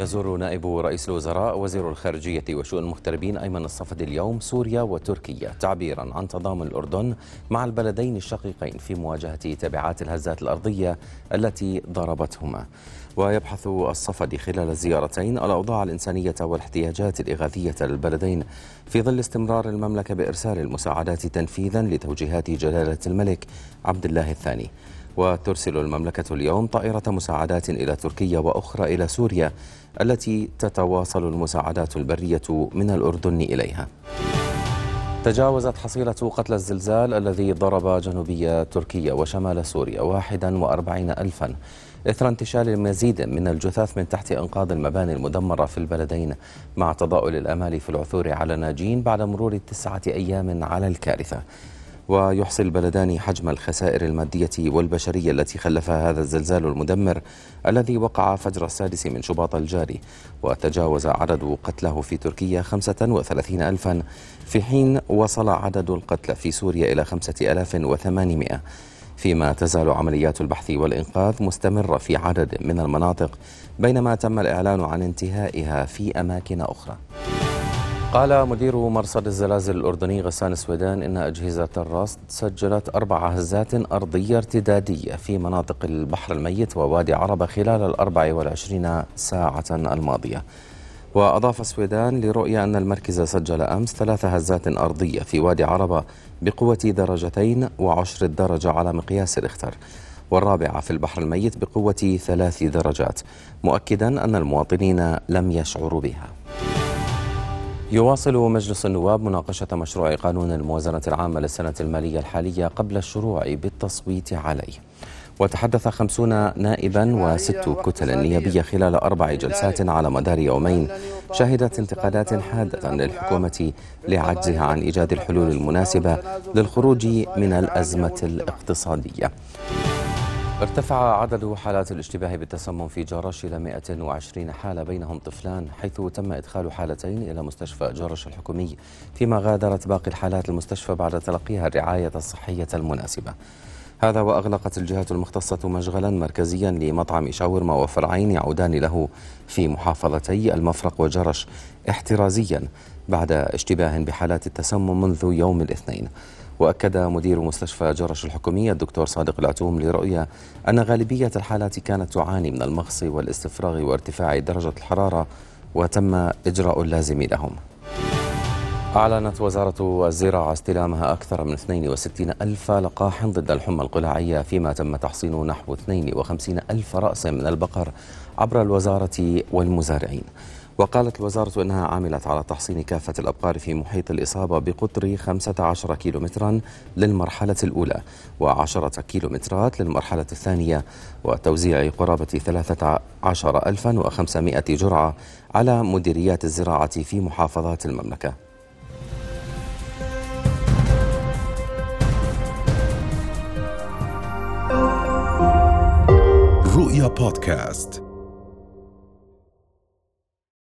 يزور نائب رئيس الوزراء وزير الخارجية وشؤون المغتربين أيمن الصفدي اليوم سوريا وتركيا تعبيرا عن تضامن الأردن مع البلدين الشقيقين في مواجهة تبعات الهزات الأرضية التي ضربتهما. ويبحث الصفدي خلال الزيارتين الأوضاع الإنسانية والاحتياجات الإغاثية للبلدين في ظل استمرار المملكة بإرسال المساعدات تنفيذا لتوجيهات جلالة الملك عبد الله الثاني. وترسل المملكة اليوم طائرة مساعدات إلى تركيا وأخرى إلى سوريا التي تتواصل المساعدات البرية من الأردن إليها. تجاوزت حصيلة قتلى الزلزال الذي ضرب جنوبي تركيا وشمال سوريا 41 ألفا إثر انتشال مزيد من الجثث من تحت أنقاض المباني المدمرة في البلدين مع تضاؤل الأمال في العثور على ناجين بعد مرور تسعة أيام على الكارثة. ويحصي البلدان حجم الخسائر المادية والبشرية التي خلفها هذا الزلزال المدمر الذي وقع فجر السادس من شباط الجاري. وتجاوز عدد قتله في تركيا 35 ألفا في حين وصل عدد القتلى في سوريا إلى 5800 فيما تزال عمليات البحث والإنقاذ مستمرة في عدد من المناطق بينما تم الإعلان عن انتهائها في أماكن أخرى. قال مدير مرصد الزلازل الأردني غسان سويدان إن أجهزة الرصد سجلت أربع هزات أرضية ارتدادية في مناطق البحر الميت ووادي عربة خلال الأربع والعشرين ساعة الماضية. وأضاف السويدان لرؤية أن المركز سجل أمس ثلاث هزات أرضية في وادي عربة بقوة درجتين وعشر الدرجة على مقياس الإختر والرابعة في البحر الميت بقوة ثلاث درجات مؤكدا أن المواطنين لم يشعروا بها. يواصل مجلس النواب مناقشة مشروع قانون الموازنة العامة للسنة المالية الحالية قبل الشروع بالتصويت عليه. وتحدث خمسون نائبا وست كتل نيابية خلال أربع جلسات على مدار يومين شهدت انتقادات حادة للحكومة لعجزها عن إيجاد الحلول المناسبة للخروج من الأزمة الاقتصادية. ارتفع عدد حالات الاشتباه بالتسمم في جرش إلى 120 حالة بينهم طفلان حيث تم إدخال حالتين إلى مستشفى جرش الحكومي فيما غادرت باقي الحالات المستشفى بعد تلقيها الرعاية الصحية المناسبة. هذا وأغلقت الجهات المختصة مشغلا مركزيا لمطعم شاورما وفرعين يعودان له في محافظتي المفرق وجرش احترازيا بعد اشتباه بحالات التسمم منذ يوم الاثنين. وأكد مدير مستشفى جرش الحكومية الدكتور صادق العتوم لرؤية أن غالبية الحالات كانت تعاني من المغص والاستفراغ وارتفاع درجة الحرارة وتم إجراء اللازم لهم. أعلنت وزارة الزراعة استلامها أكثر من 62 ألف لقاح ضد الحمى القلاعية فيما تم تحصين نحو 52 ألف رأس من البقر عبر الوزارة والمزارعين. وقالت الوزارة أنها عملت على تحصين كافة الأبقار في محيط الإصابة بقطر 15 كيلومترا للمرحلة الأولى و10 كيلومترات للمرحلة الثانية وتوزيع قرابة 13500 جرعة على مديريات الزراعة في محافظات المملكة. رؤيا بودكاست.